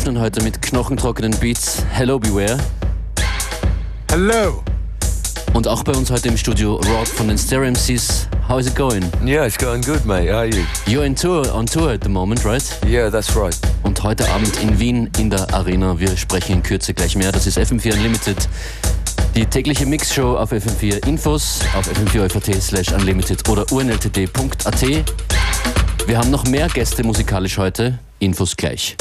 öffnen heute mit knochentrockenen Beats. Hello Beware. Hello. Und auch bei uns heute im Studio Rob von den Stereo MCs. How is it going? Yeah, it's going good, mate. How are you? You're in tour, on tour at the moment, right? Yeah, that's right. Und heute Abend in Wien in der Arena. Wir sprechen in Kürze gleich mehr. Das ist FM4 Unlimited. Die tägliche Mixshow auf FM4 Infos auf fm4 slash unlimited oder unltd.at. Wir haben noch mehr Gäste musikalisch heute. Infos gleich.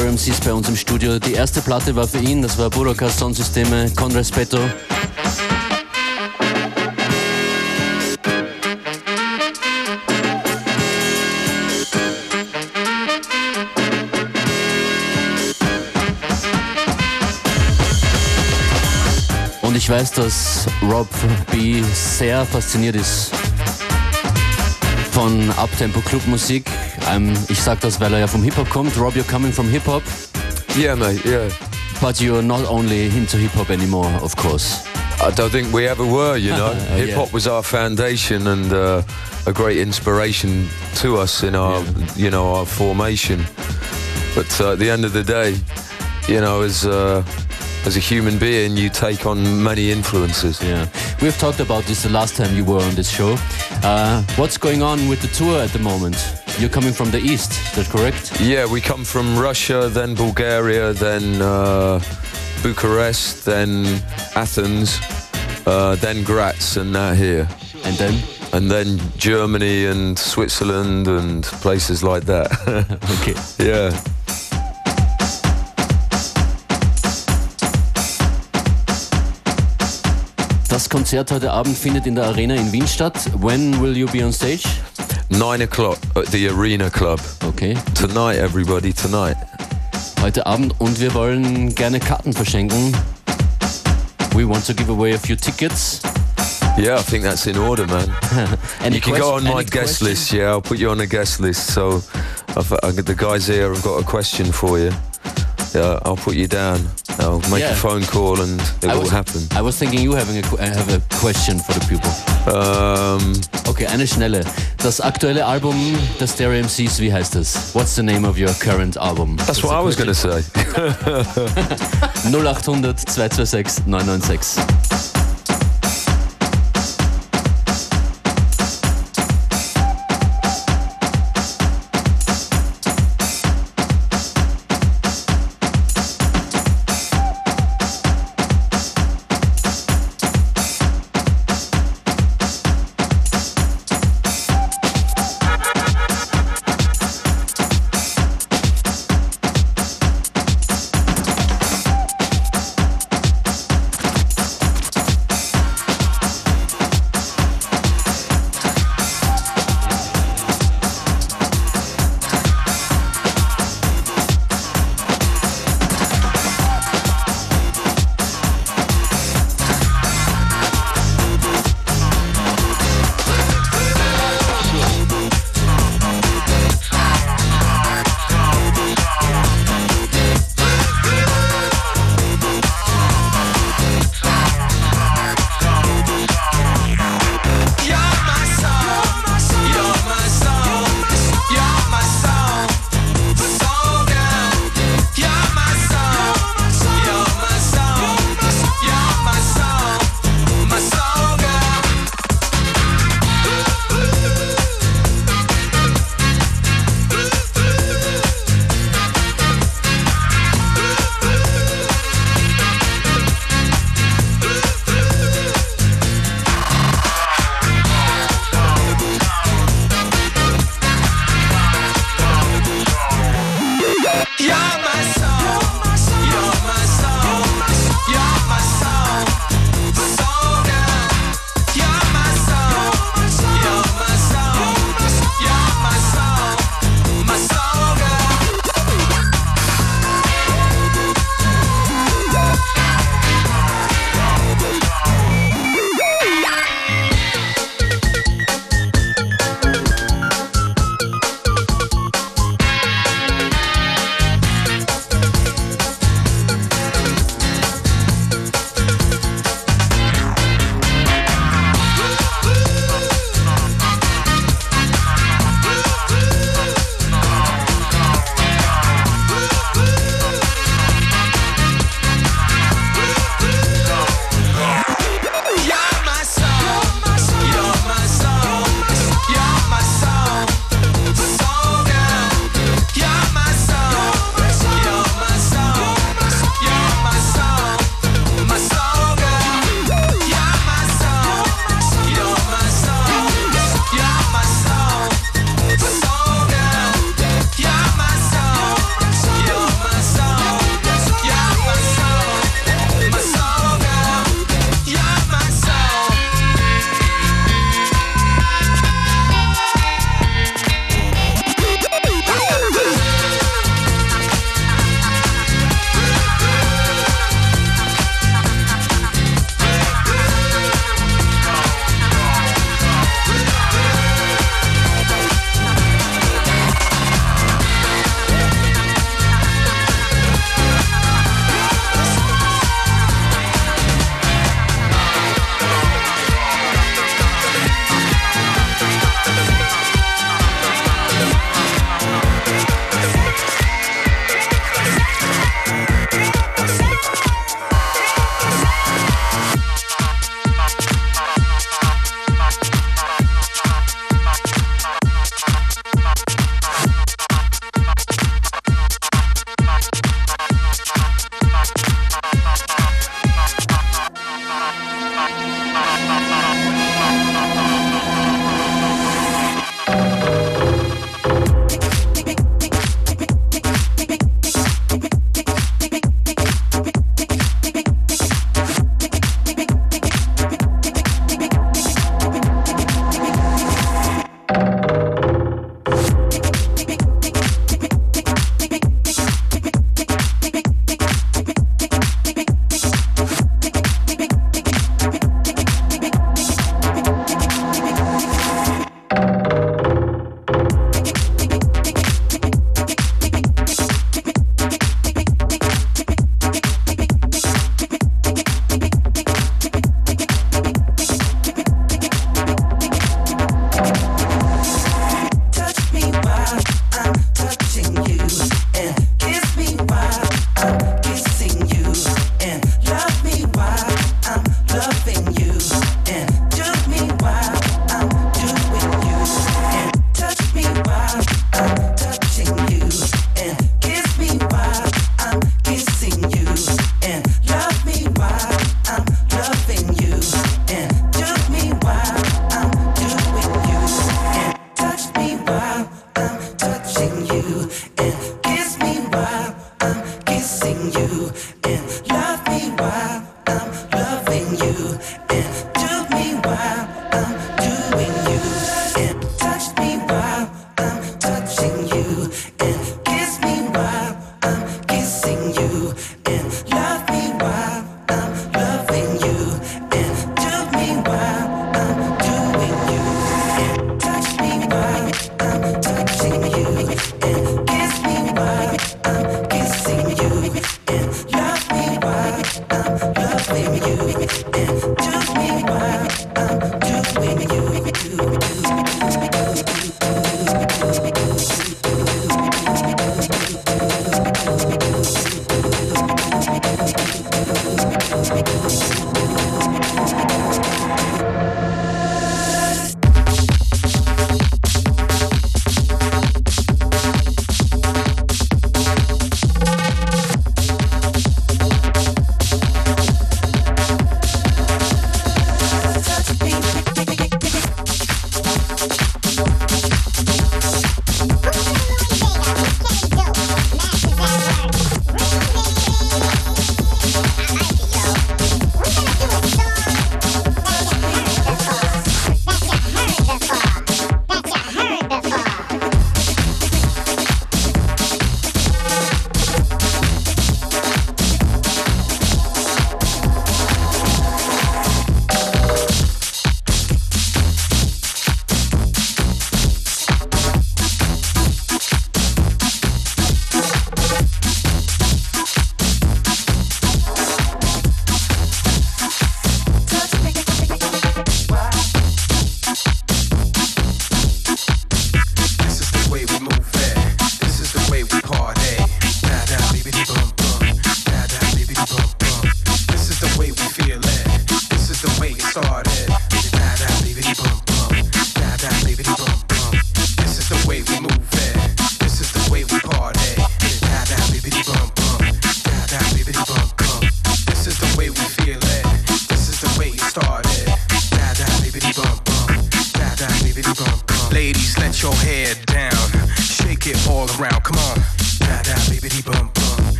MCs bei uns im Studio. Die erste Platte war für ihn, das war Budokas Sonsysteme Con Respeto. Und ich weiß, dass Rob B sehr fasziniert ist von Uptempo-Clubmusik. Um, ich sag das, weil er ja vom Hip-Hop kommt. Rob, you're coming from Hip-Hop? Yeah, mate, yeah. But you're not only into Hip-Hop anymore, of course. I don't think we ever were, you know. Oh, Hip hop yeah. was our foundation and uh, a great inspiration to us in our, you know, our formation. But uh, at the end of the day, you know, as uh, as a human being, you take on many influences. Yeah, we've talked about this the last time you were on this show. Uh, what's going on with the tour at the moment? You're coming from the east, is that correct? Yeah, we come from Russia, then Bulgaria, then uh, Bucharest, then Athens, uh, then Graz, and now here. And then, And then Germany and Switzerland and places like that. okay. yeah. Das Konzert heute Abend findet in der Arena in Wien statt. When will you be on stage? Nine o'clock at the Arena Club. Okay, Tonight, everybody, tonight. heute Abend und wir wollen gerne Karten verschenken. We want to give away a few tickets. Yeah, I think that's in order, man. You can go on my guest question? list. Yeah, I'll put you on a guest list. So, I've, I, the guys here have got a question for you. Yeah, I'll put you down. I'll make Yeah. a phone call and it I will was, happen. I was thinking you having a, have a question for the people. Um, Okay, eine schnelle. Das aktuelle Album der Stereo MCs, wie heißt es? What's the name of your current album? that's what I was going to say. 0800 226 996.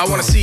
I wanna see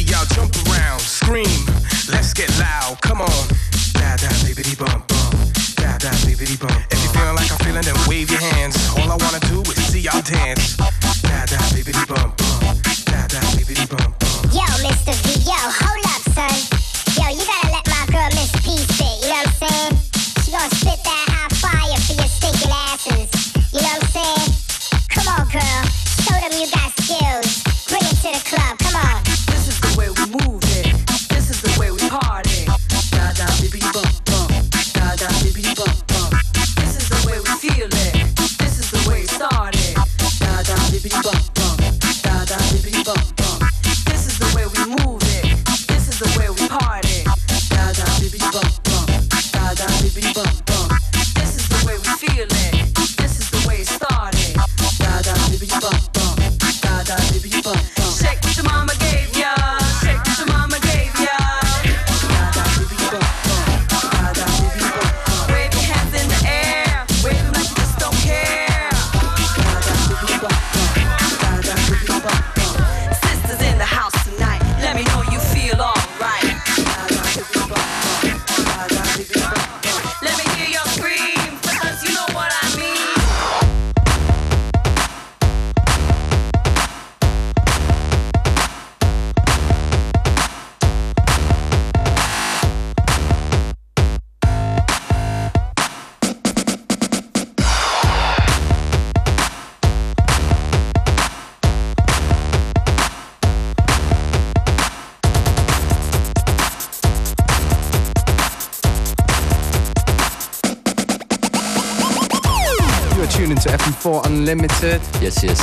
for Unlimited. Yes, yes.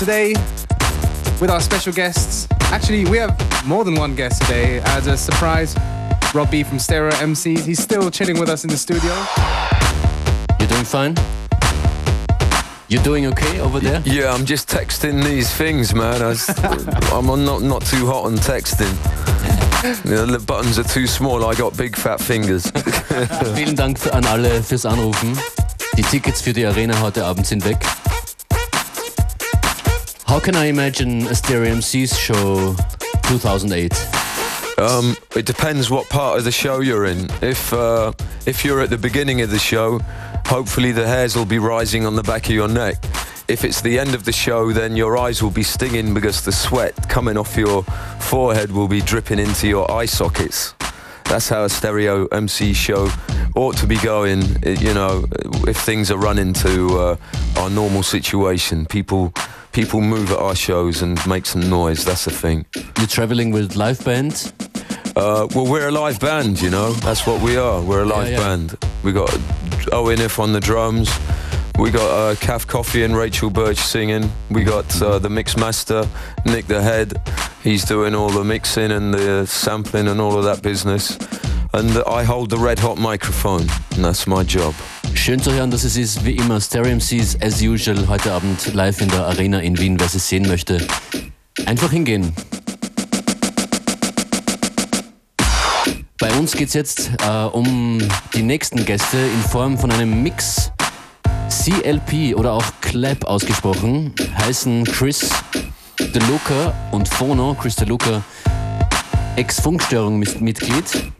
Today, with our special guests, actually, we have more than one guest today. As a surprise, Rob B from Stereo MCs. He's still chilling with us in the studio. You're doing fine? You're doing okay over there? Yeah, I'm just texting these things, man. I am not, not too hot on texting. The buttons are too small, I got big fat fingers. Vielen Dank an alle fürs Anrufen. Die Tickets für die Arena heute Abend sind weg. How can I imagine a Stereo MC's show 2008? Um, it depends what part of the show you're in. If uh, if you're at the beginning of the show, hopefully the hairs will be rising on the back of your neck. If it's the end of the show, then your eyes will be stinging because the sweat coming off your forehead will be dripping into your eye sockets. That's how a stereo MC show ought to be going. You know, if things are running to uh, our normal situation, people people move at our shows and make some noise. That's the thing. You're traveling with live band. Uh, well, we're a live band, you know. That's what we are. We're a live yeah, yeah. band. We got Owen If on the drums. We got uh, Calf Coffee and Rachel Birch singing. We got uh, the mix master, Nick the Head. He's doing all the mixing and the sampling and all of that business. And I hold the red hot microphone, and that's my job. Schön zu hören, dass es ist wie immer Stereo MCs as usual heute Abend live in der Arena in Wien. Wer sie sehen möchte, einfach hingehen. Bei uns geht es jetzt äh, um die nächsten Gäste in Form von einem Mix. CLP oder auch Clap ausgesprochen, heißen Chris DeLuca und Phono. Chris DeLuca, Ex-Funkstörung-Mitglied.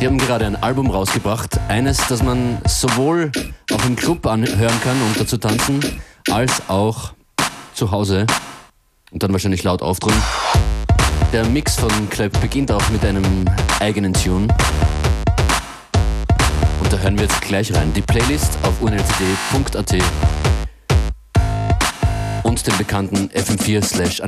Die haben gerade ein Album rausgebracht. Eines, das man sowohl auch im Club anhören kann, um da zu tanzen, als auch zu Hause. Und dann wahrscheinlich laut aufdrehen. Der Mix von Clap beginnt auch mit einem eigenen Tune. Hören wir jetzt gleich rein. Die Playlist auf unltd.at und den bekannten FM4 slash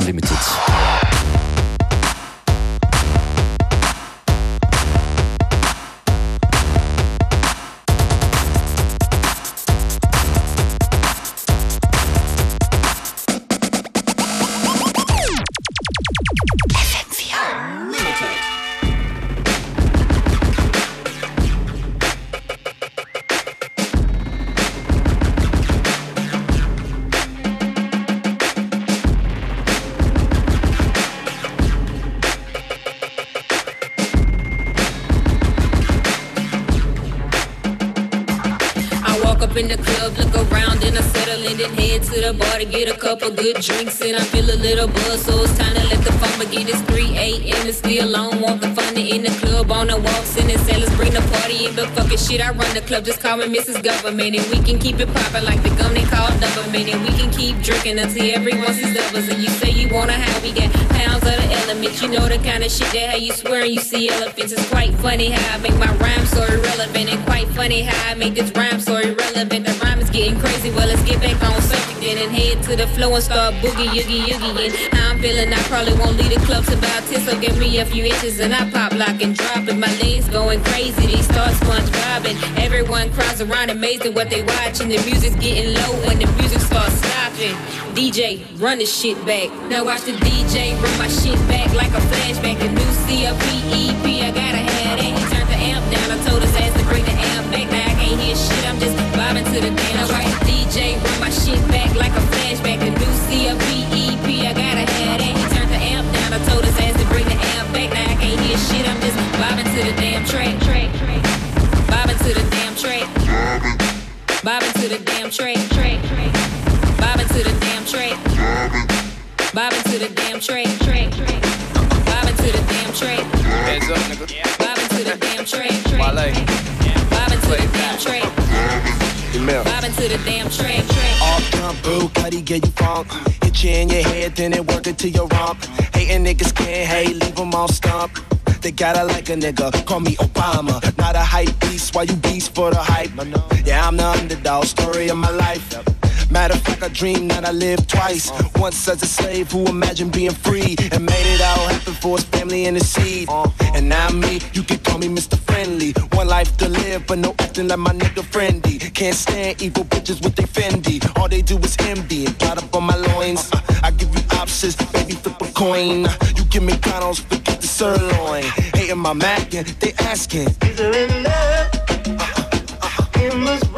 Unlimited. good drinks and I feel a little buzz, so it's time to let the fun begin. It's 3 a.m. and still on, want the fun in the club on the walks and the sellers bring the party in. But fucking shit, I run the club, just call me Mrs. Government and we can keep it poppin' like the gum they call government and we can keep drinking until everyone sees doubles. And you say you wanna have, we got pounds of the element. You know the kind of shit that how you swear you see elephants. It's quite funny how I make my rhyme so irrelevant and quite how I make this rhyme so irrelevant. The rhyme is getting crazy, well let's get back on subject then and head to the flow and start boogie yoogie yoogie. And how I'm feeling, I probably won't leave the club till about 10, so give me a few inches and I pop, lock and drop and my legs going crazy. They start sponge bobbing. Everyone cries around amazed at what they watching. The music's getting low and the music starts stopping. DJ, run the shit back. Now watch the DJ run my shit back like a flashback. The new CLP I gotta Bobbing to the damn. The DJ run my shit back like a flashback. The new CLP I gotta have that. He turned the amp down. I told his ass to bring the amp back. Now I can't hear shit. I'm just bobbing to the damn track. track, track. Bobbing to the damn track. Bobbing to the damn track. track, track. To the damn track. Bobbing to the damn track. track. Bobbing to the damn track. Hands up, nigga. To the damn track. track. Bobbing to the damn track. Bobbing to the damn track. track. Off jump, boo, cutty, get you funk. Hit you in your head, then it work it to your rump. Hating niggas can't hate, leave them all stump. They gotta like a nigga, call me Obama. Not a hype beast, why you beast for the hype? Yeah, I'm the underdog, story of my life. Matter of fact, I dream that I lived twice. Once as a slave who imagined being free and made it all happen for his family and his seed. And now me, you can call me Mr. Friendly. One life to live, but no acting like my nigga friendly. Can't stand evil bitches with they Fendi. All they do is envy and plot up on my loins. Uh, I give you options, baby, flip a coin. You give me McDonald's, forget the sirloin. Hating my Mac, and they asking, Is there uh, uh, uh, in this world? muse of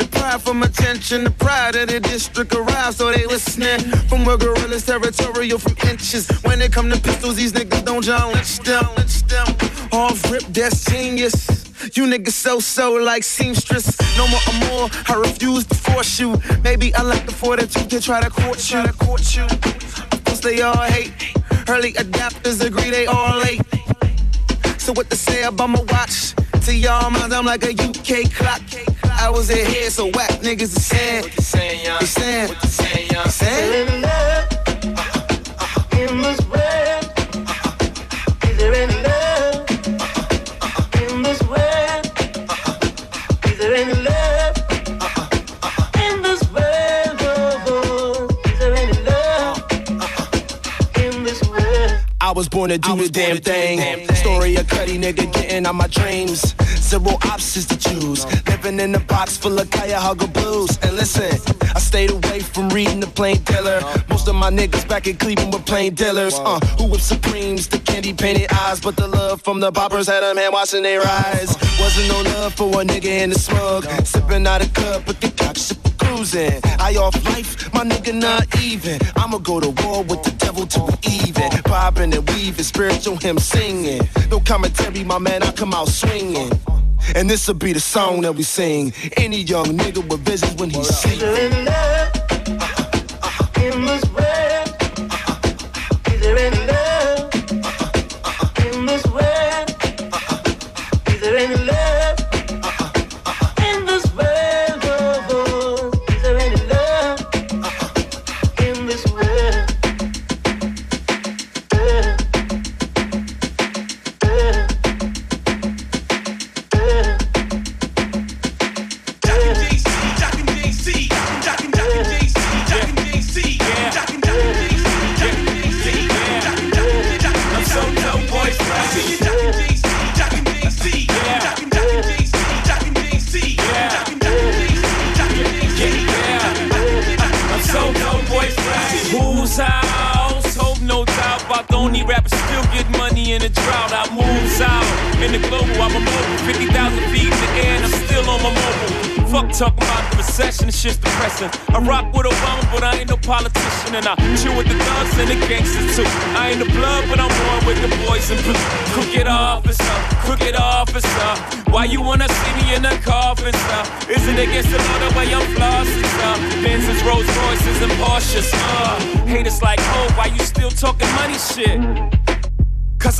from attention, the pride of the district arrives, so they listening. From where gorillas territorial from inches. When it come to pistols, these niggas don't John Lynch them, Lynch them. Off rip, that's genius. You niggas so so like seamstress. No more more. I refuse to force you. Maybe I like the fortitude to try to court you. To court you. Of course they all hate. Early adapters agree they all late. So what to say about my watch? To y'all minds, I'm like a UK clock. I was ahead, so whack niggas are saying. What you saying, saying. What you saying, young? Saying. I was born to do the damn thing. Story of Cuddy nigga getting on my dreams. Zero options to choose. Living in a box full of Cuyahoga blues. And listen, I stayed away from reading the plain dealer. Most of my niggas back in Cleveland were plain dealers. Uh, who with Supremes, the candy painted eyes. But the love from the poppers had them hand washing their eyes. Wasn't no love for a nigga in the smug. Sipping out a cup, but the cock cruising. I off life, my nigga not even. I'ma go to war with the devil to be even. Bobbing and weaving, spiritual hymn singing. No commentary, my man, I come out swinging. And this'll be the song that we sing. Any young nigga with visions when he's in love in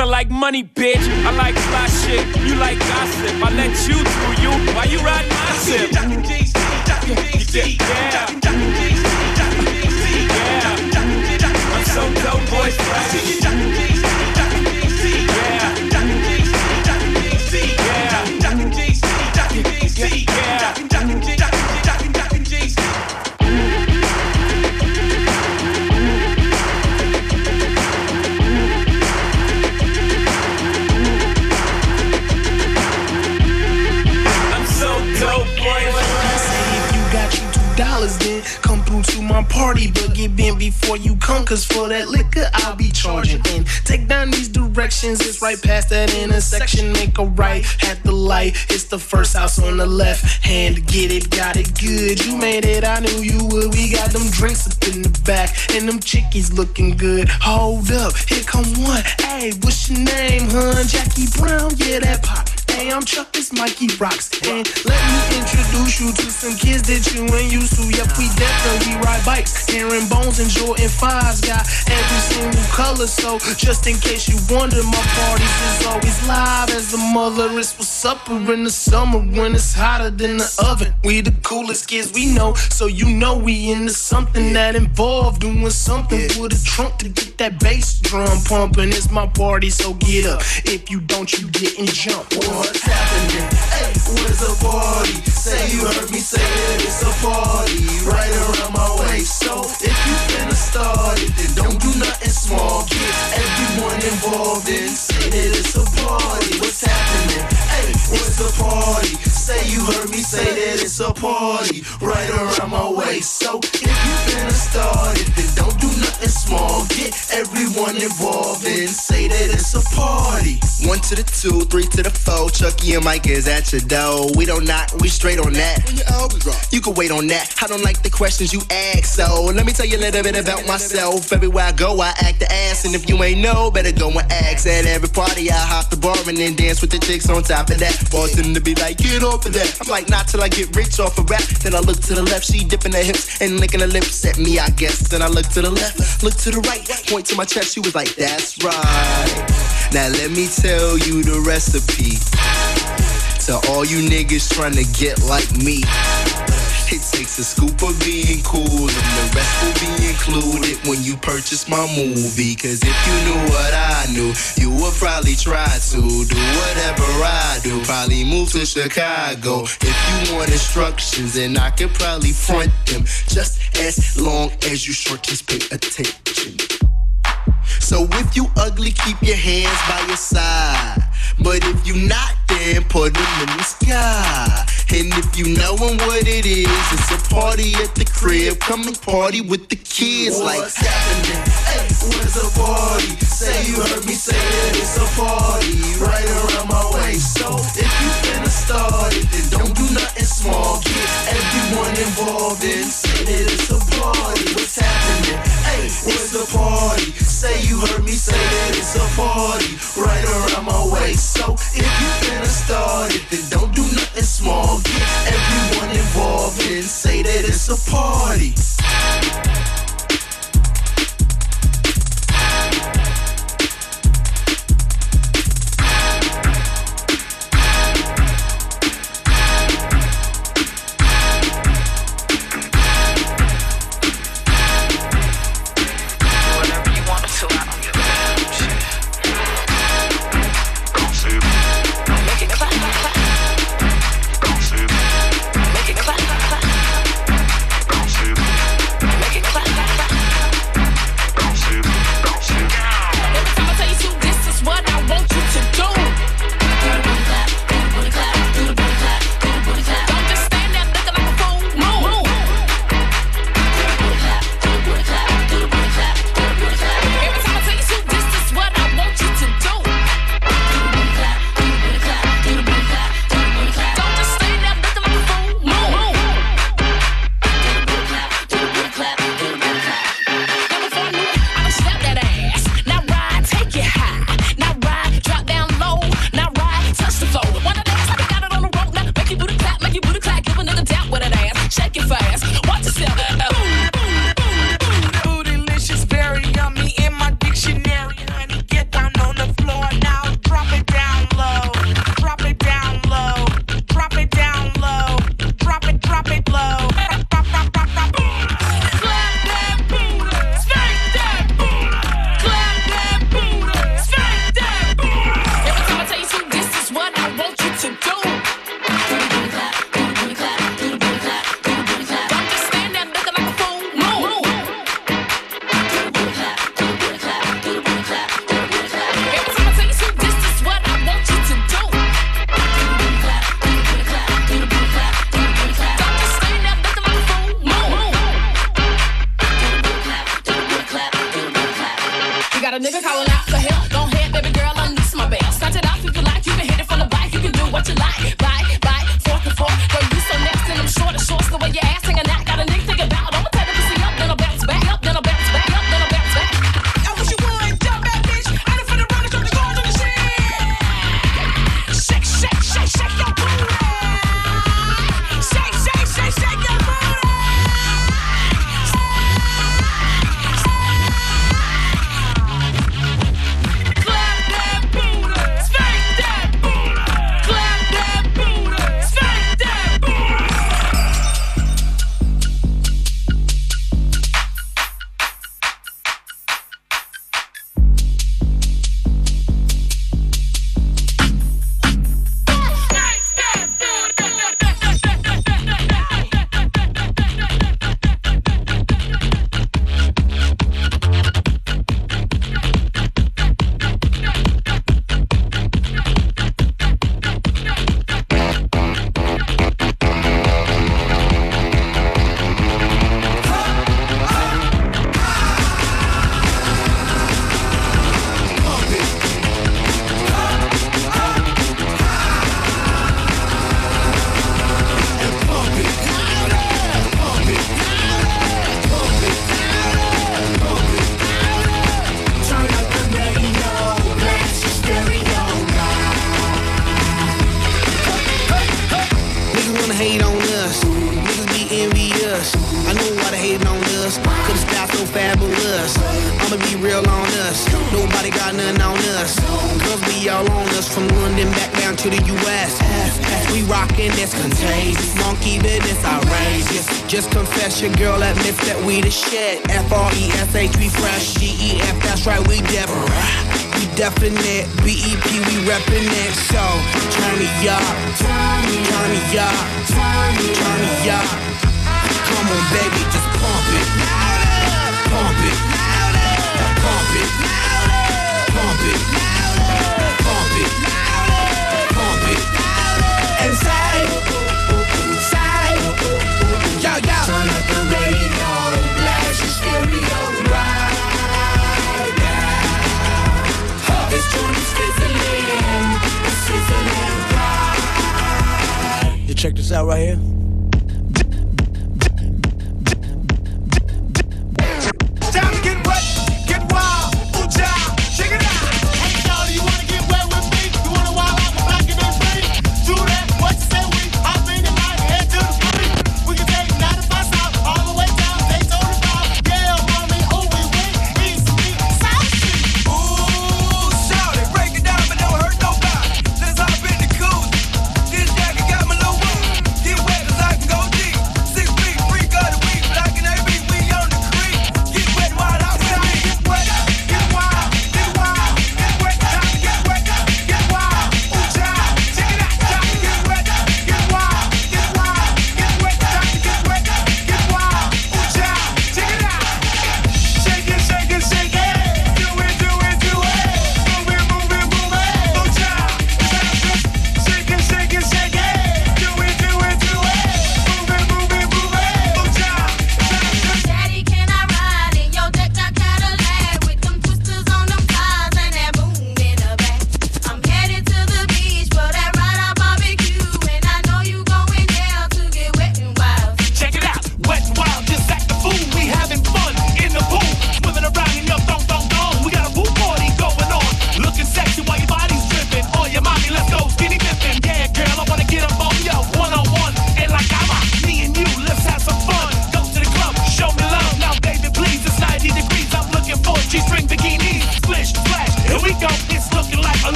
I like money, bitch. I like right past that intersection. Make a right at the light, it's the first house on the left hand. Get it, got it good. You made it, I knew you would. We got them drinks up in the back, and them chickies looking good. Hold up, here come one. Hey, what's your name, hun? Jackie Brown, yeah, that pop. Hey, I'm Chuck, this Mikey Rocks. And let me introduce you to some kids that you ain't used to. Yep, we definitely ride bikes. Aaron Bones and Jordan 5s got every single color. So just in case you wonder, my parties is always live as the mother is for supper in the summer when it's hotter than the oven. We the coolest kids we know, so you know we into something that involved doing something with a trunk to get that bass drum pumping. It's my party, so get up. If you don't, you getting jumped. What's happening? Hey, where's the party? Say you heard me say that it's a party right around my waist. So if you finna start it, then don't do nothing small. Get everyone involved and say that it's a party. What's happening? Hey, where's the party? Say you heard me say that it's a party right around my waist. So if you finna start it, then don't do nothing small. Get everyone involved and say that it's a party. The two, three to the four. Chucky and Mike is at your door. We don't knock, we straight on that. When your album drop, You can wait on that. I don't like the questions you ask, so let me tell you a little bit about myself. Everywhere I go, I act the ass, and if you ain't know, better go and ask. At every party, I hop the bar and then dance with the chicks on top of that. Bartender to be like, get off of that. I'm like, not till I get rich off of rap. Then I look to the left, she dipping her hips and licking her lips at me, I guess. Then I look to the left, look to the right, point to my chest. She was like, that's right. Now let me tell you the recipe. To all you niggas trying to get like me. It takes a scoop of being cool, and the rest will be included when you purchase my movie. Cause if you knew what I knew, you would probably try to do whatever I do. Probably move to Chicago. If you want instructions, then I could probably front them. Just as long as you shorties pay attention. So if you ugly, keep your hands by your side. But if you not, then put them in the sky. And if you knowin' what it is, it's a party at the crib. Come and party with the kids like What's happening? Hey, where's the party? Say you heard me say that it's a party right around my waist. So if you finna start it, then don't do nothing small. Get everyone involved and say that So if you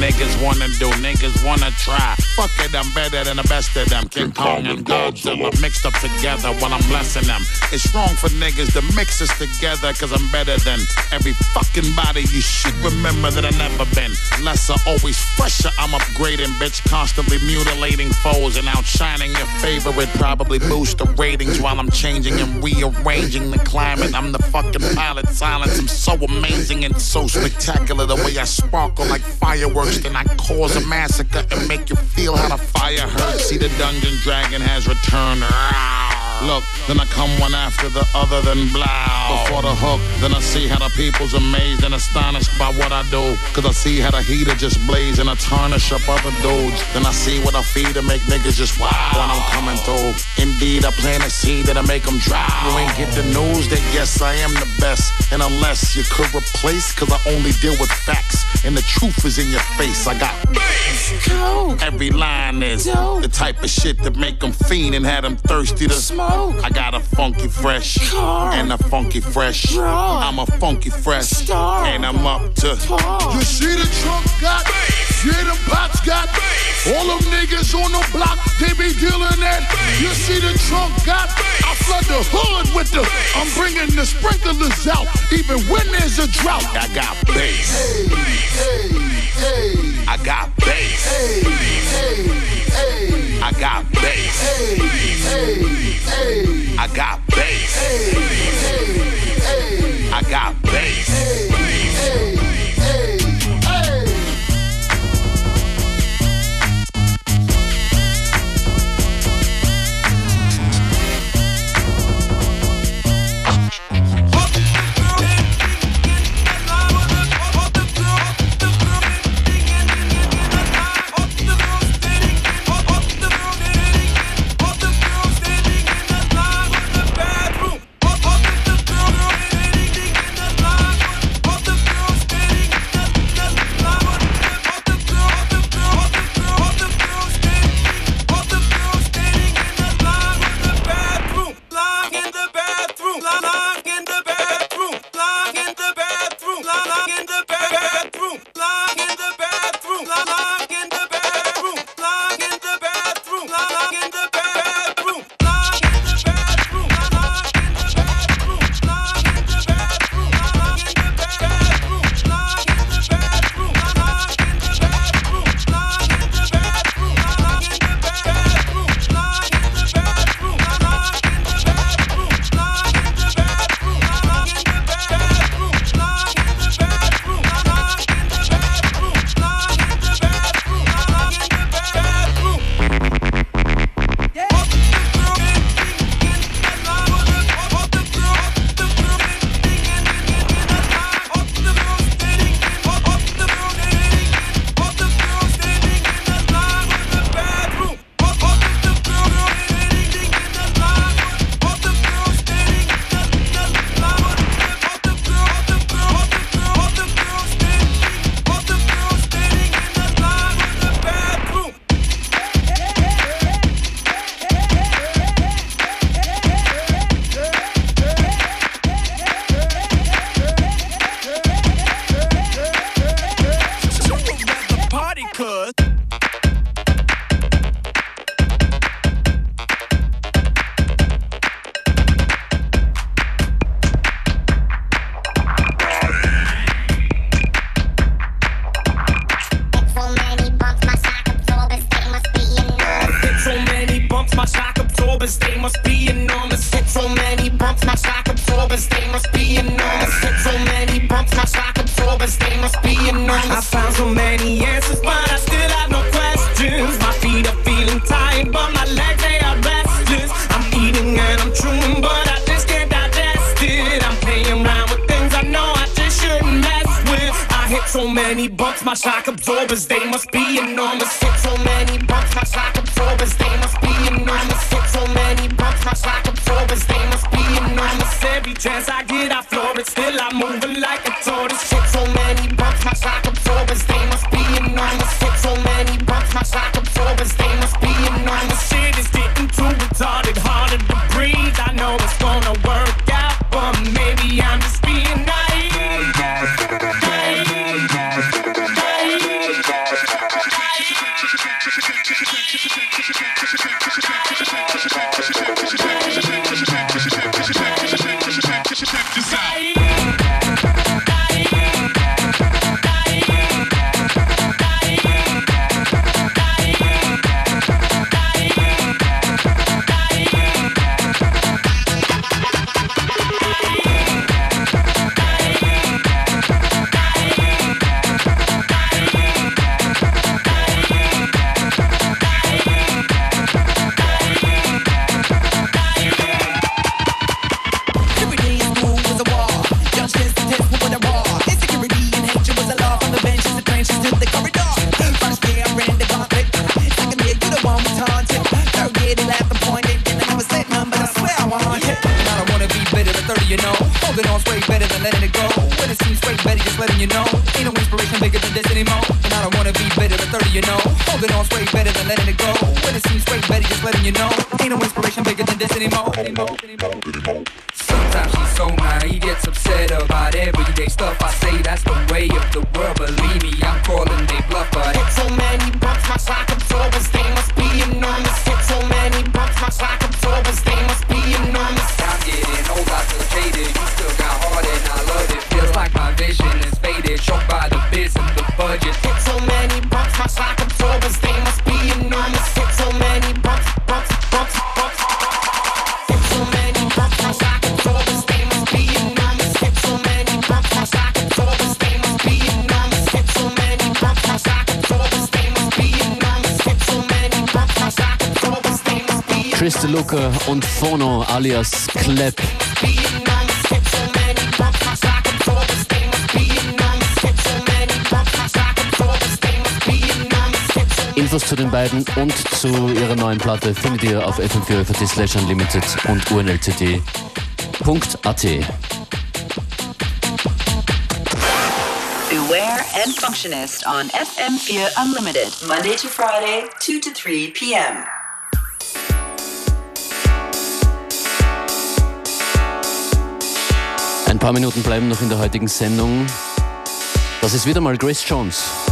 niggas wanna do, niggas wanna try. Fuck it, I'm back and than the best of them. King Kong and Godzilla mixed up together while I'm blessing them. It's wrong for niggas to mix us together, cause I'm better than every fucking body you should remember that I never been. Lesser, always fresher, I'm upgrading, bitch. Constantly mutilating foes and outshining your favorite. Probably boost the ratings while I'm changing and rearranging the climate. I'm the fucking pilot, silence. I'm so amazing and so spectacular. The way I sparkle like fireworks, then I cause a massacre and make you feel how to fire hurt. See, the dungeon dragon has returned. Look, then I come one after the other, then blow. Before the hook, then I see how the people's amazed and astonished by what I do. Cause I see how the heater just blaze and I tarnish up other dudes. Then I see what I feed to make niggas just wild when I'm coming through. Indeed, I plant a seed that I make them dry. You ain't get the news that yes, I am the best. And unless you could replace, cause I only deal with facts. And the truth is in your face. I got Every line is the type of shit that make them fiend and had them thirsty to smoke. I got a funky fresh Car. and a funky fresh. I'm a funky fresh Star. and I'm up to. You see the trunk got, yeah, them pots got. All them niggas on the block, they be dealing that. You see the trunk got, I flood the hood with the, I'm bringing the sprinklers out, even when there's a drought. I got bass. I got bass. I got bass. I got bass. I got bass. Absorbers, they must be enormous. Holding on straight better than letting it go. When it seems straight better, just letting you know. Ain't no inspiration bigger than this anymore. anymore, anymore, anymore. Luca und Fono alias Clap. Infos zu den beiden und zu ihrer neuen Platte findet ihr auf fm4 slash unlimited und unltd.at. Beware and Functionist on FM4 Unlimited, Monday to Friday, 2 to 3 p.m. Ein paar Minuten bleiben noch in der heutigen Sendung. Das ist wieder mal Grace Jones.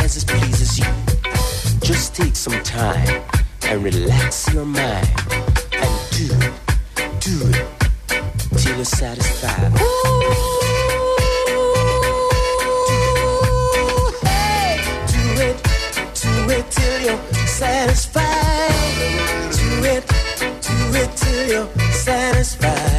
as it pleases you. Just take some time and relax your mind and do, do it till you're satisfied. Ooh. it till you're satisfied. Do it, do it till you're satisfied.